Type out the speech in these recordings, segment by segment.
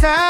time.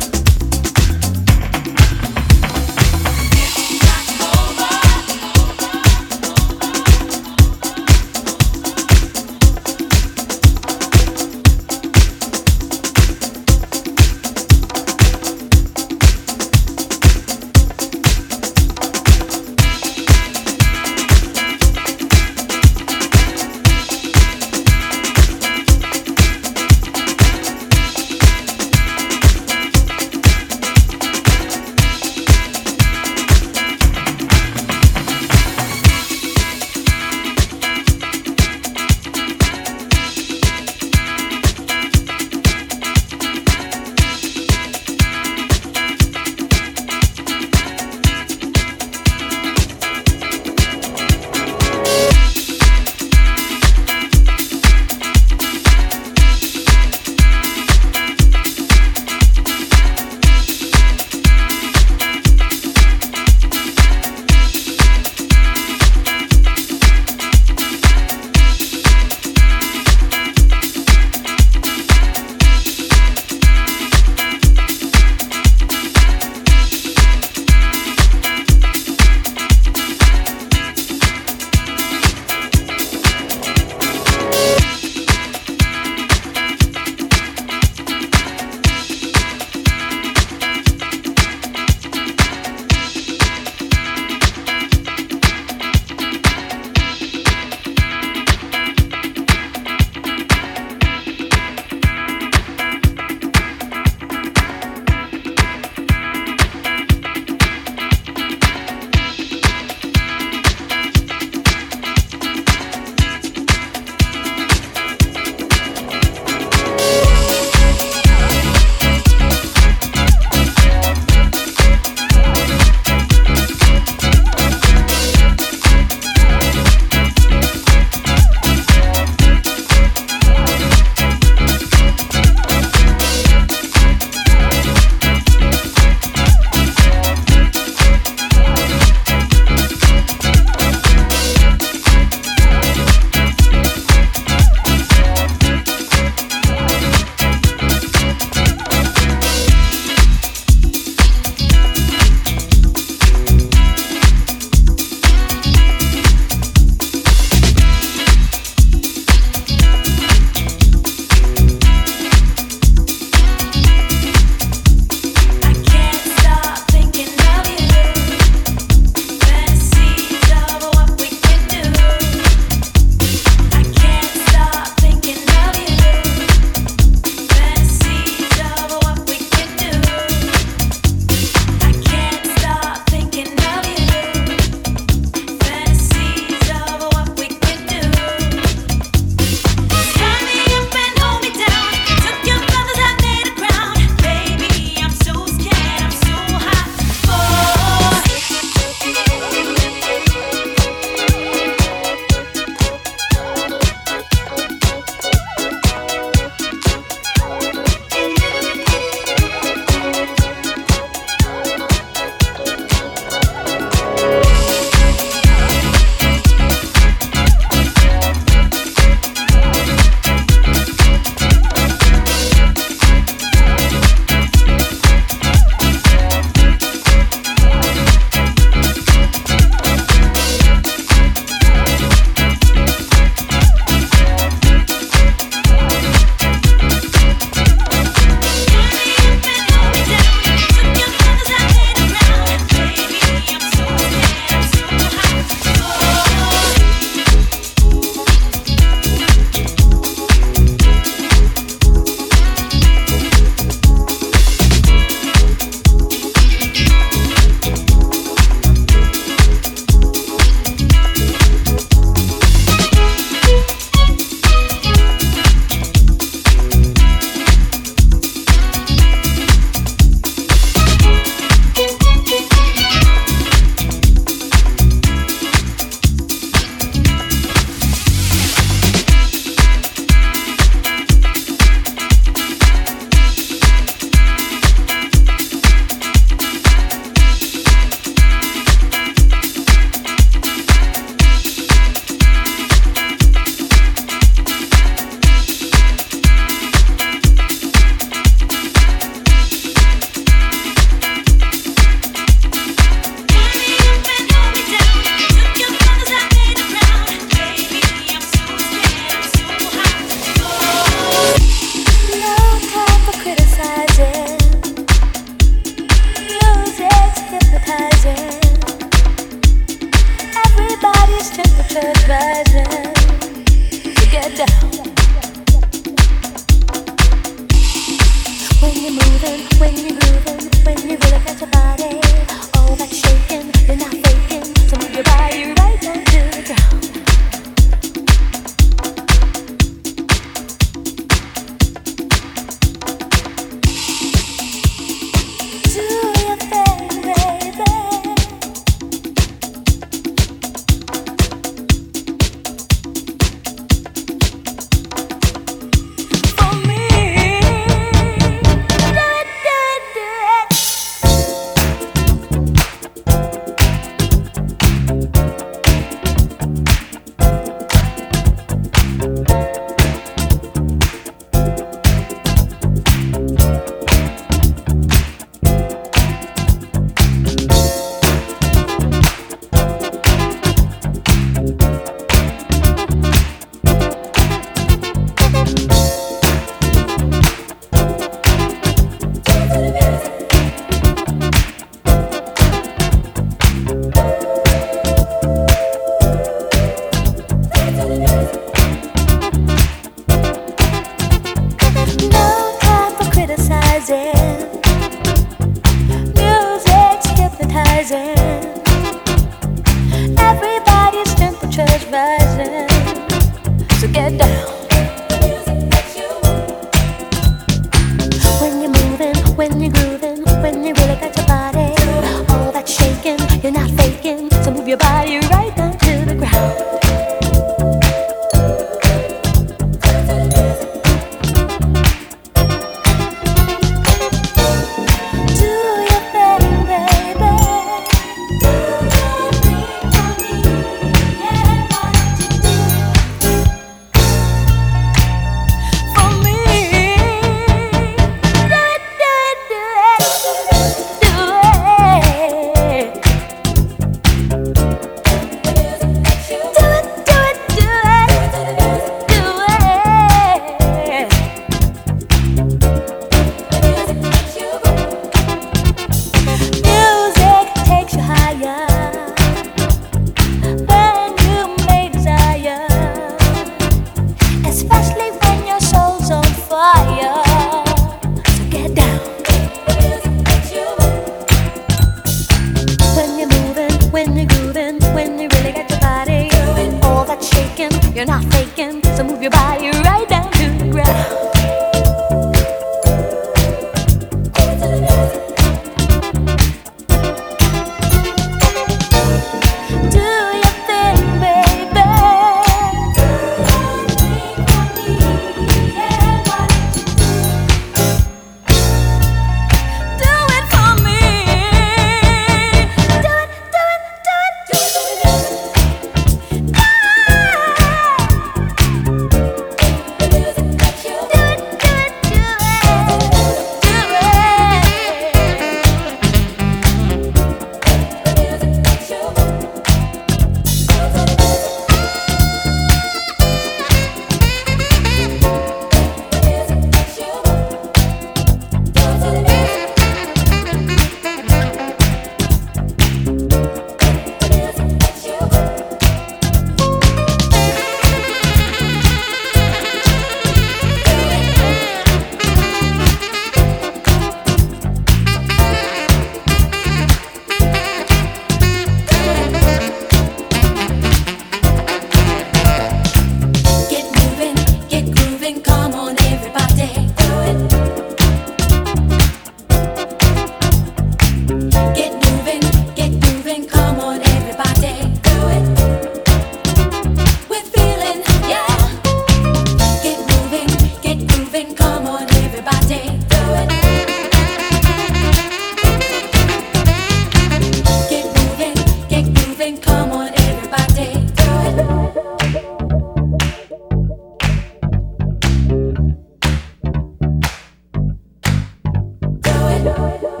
do it.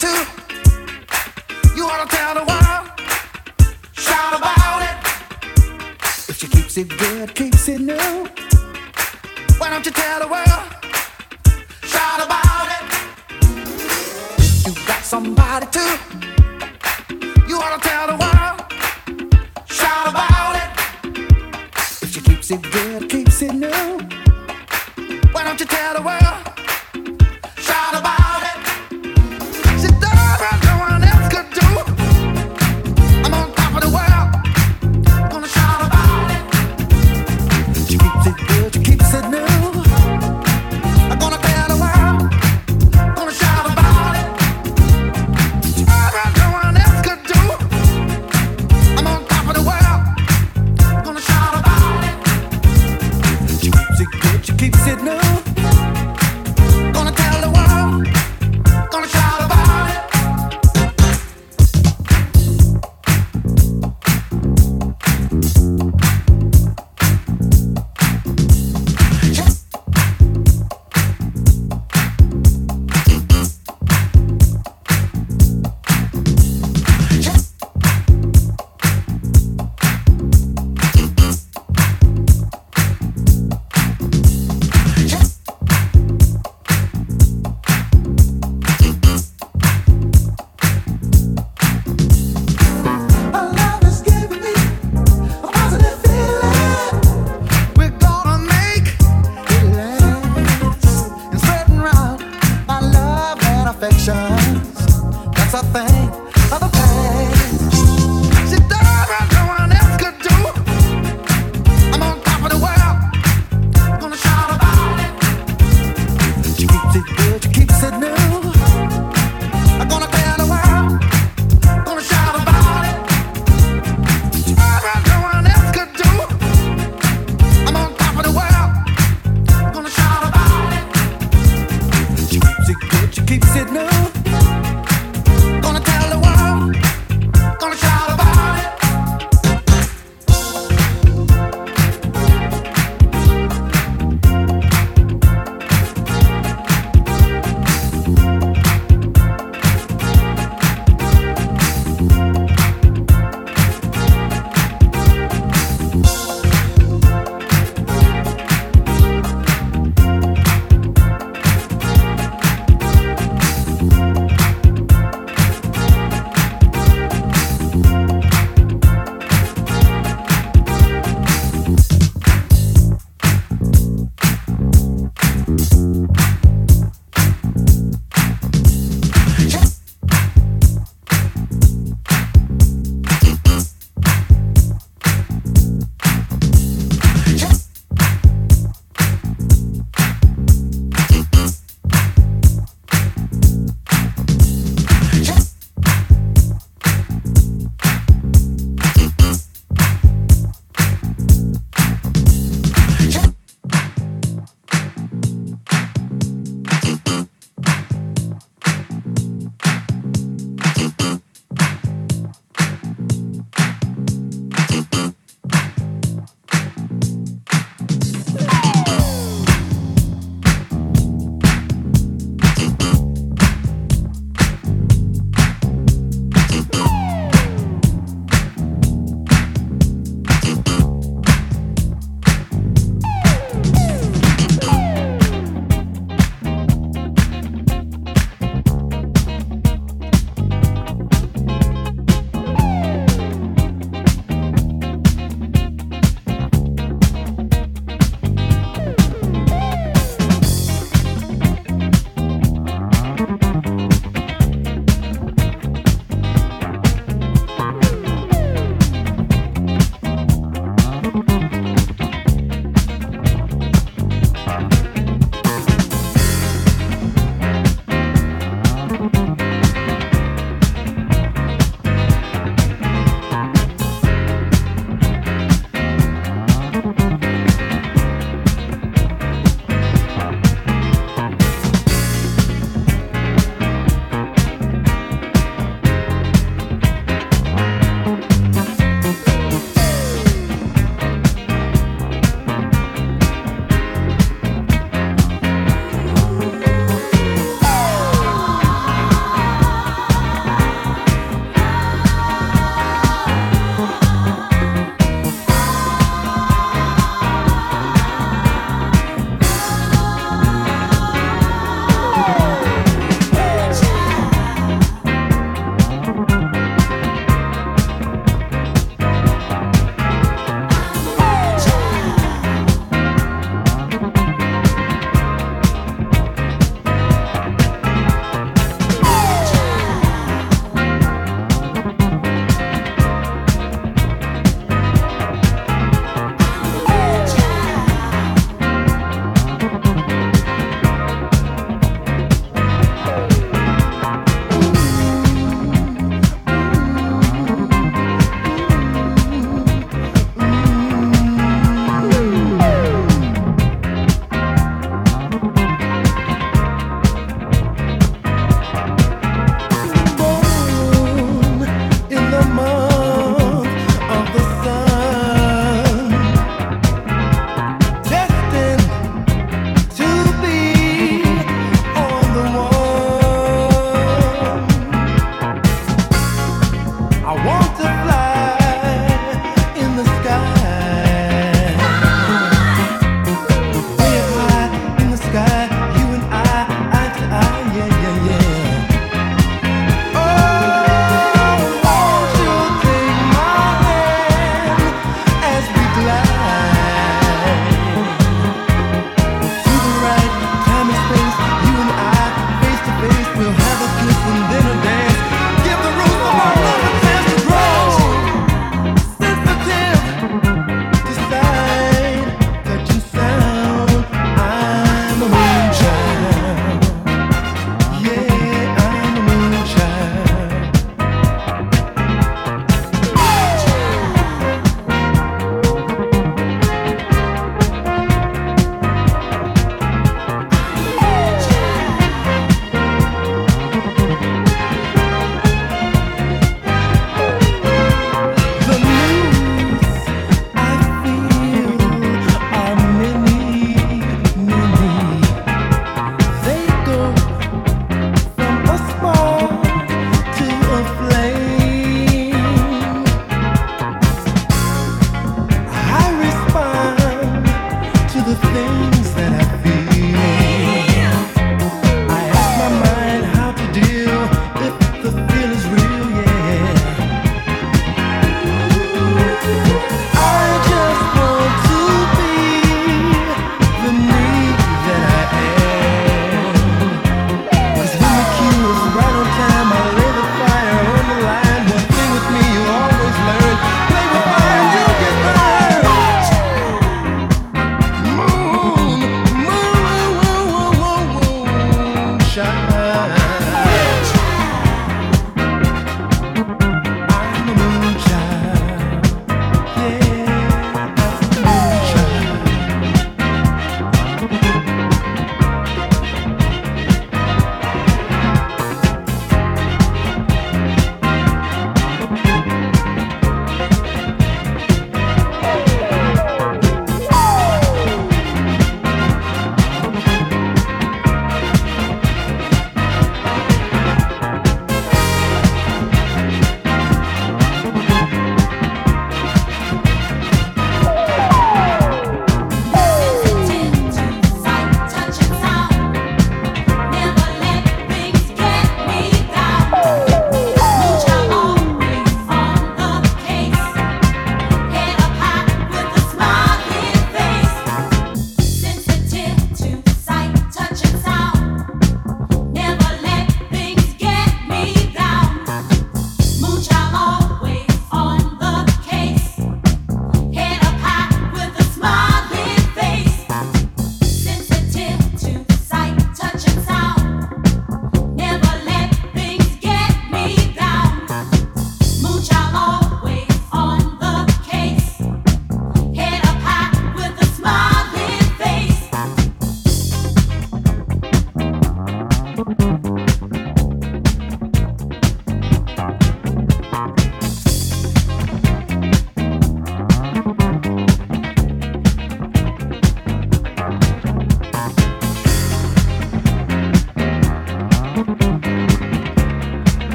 Two.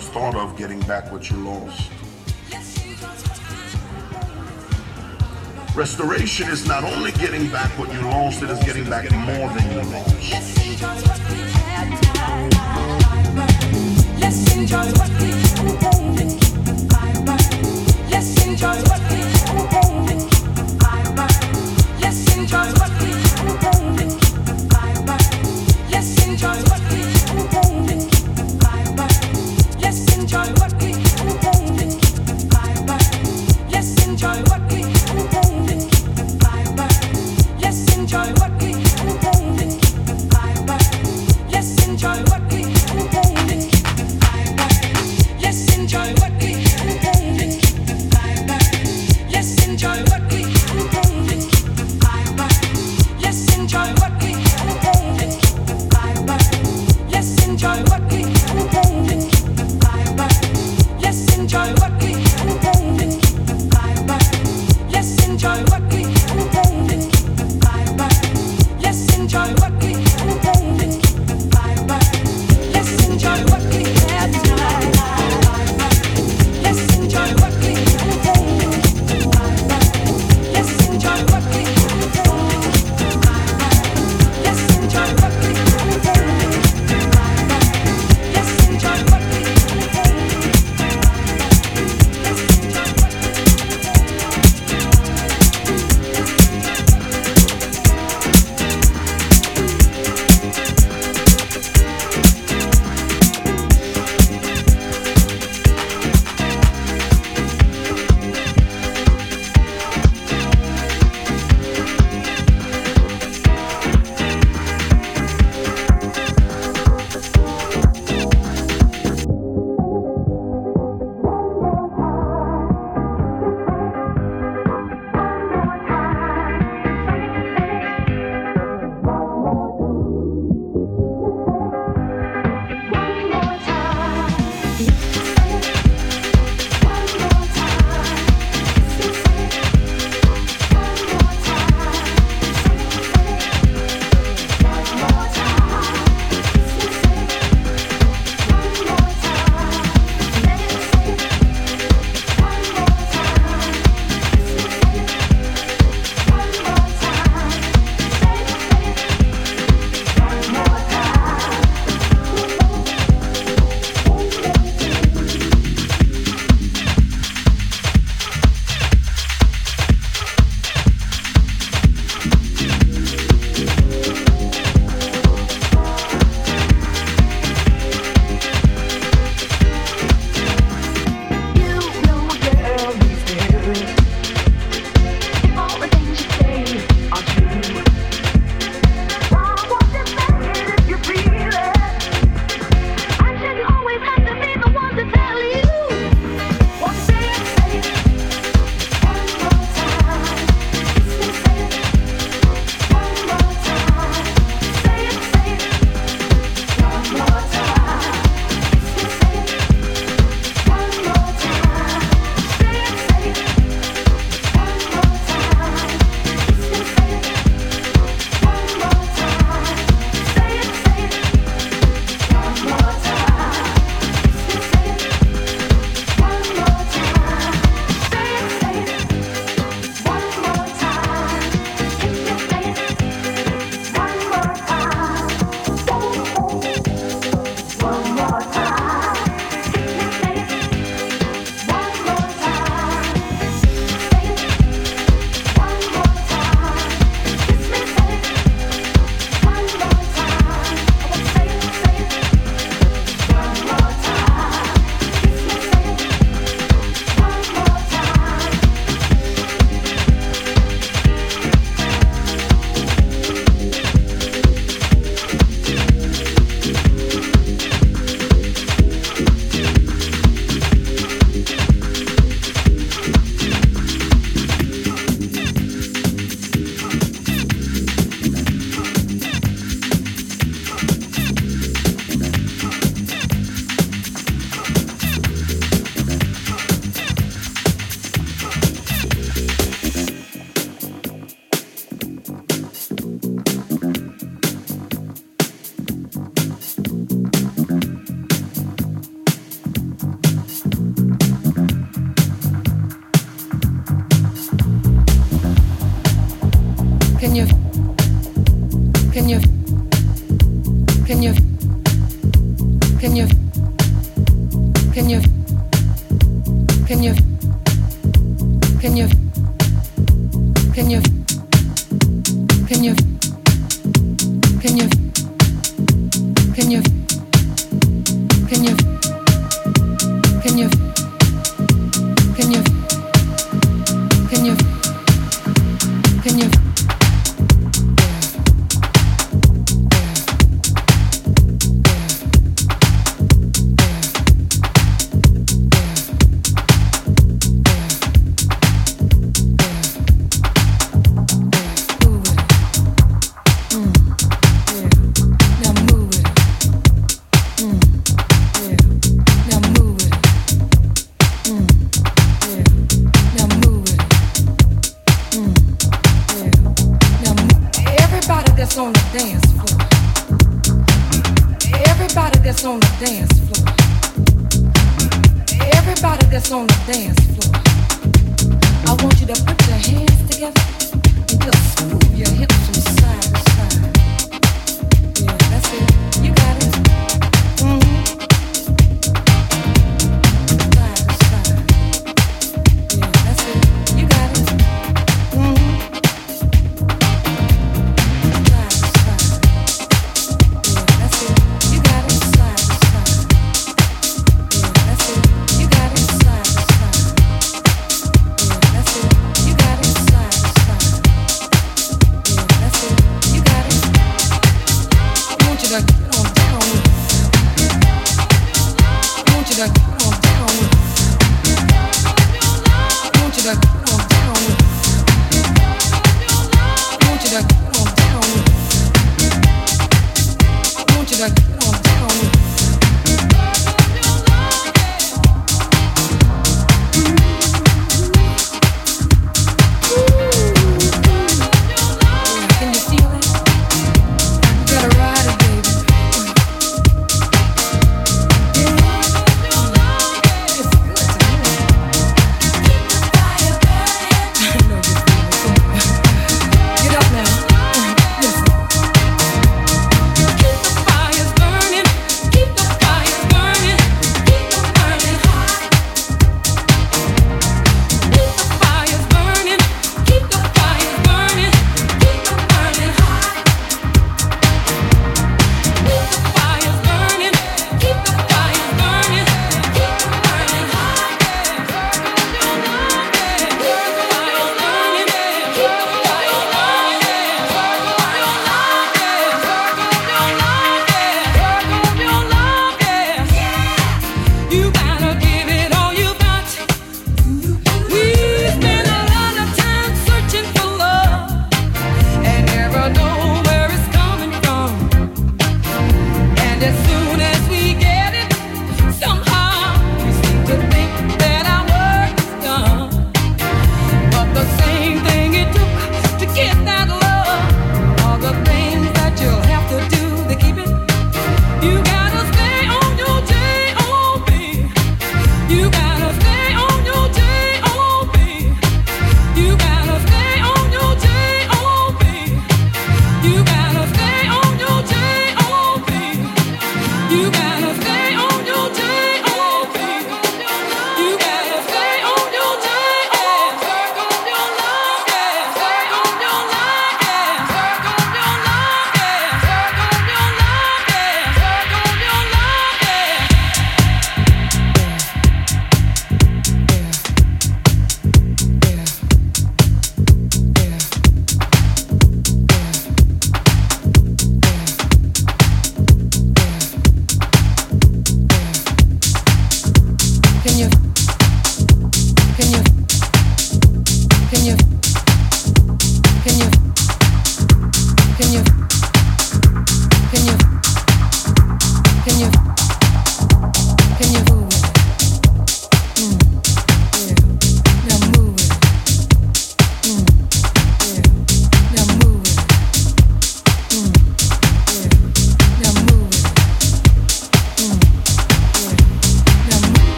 sometimes thought of getting back what you lost. Restoration is not only getting back what you lost, it is getting back more than you lost. Let's enjoy what